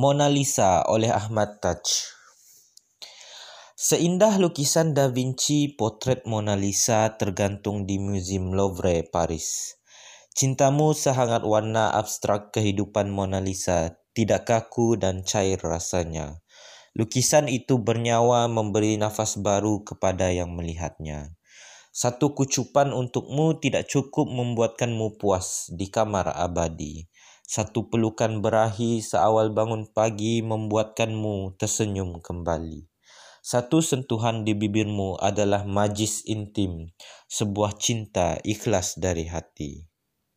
Mona Lisa oleh Ahmad Taj. Seindah lukisan Da Vinci, potret Mona Lisa tergantung di Museum Louvre, Paris. Cintamu sehangat warna abstrak kehidupan Mona Lisa, tidak kaku dan cair rasanya. Lukisan itu bernyawa memberi nafas baru kepada yang melihatnya. Satu kucupan untukmu tidak cukup membuatkanmu puas di kamar abadi. Satu pelukan berahi seawal bangun pagi membuatkanmu tersenyum kembali. Satu sentuhan di bibirmu adalah majis intim, sebuah cinta ikhlas dari hati.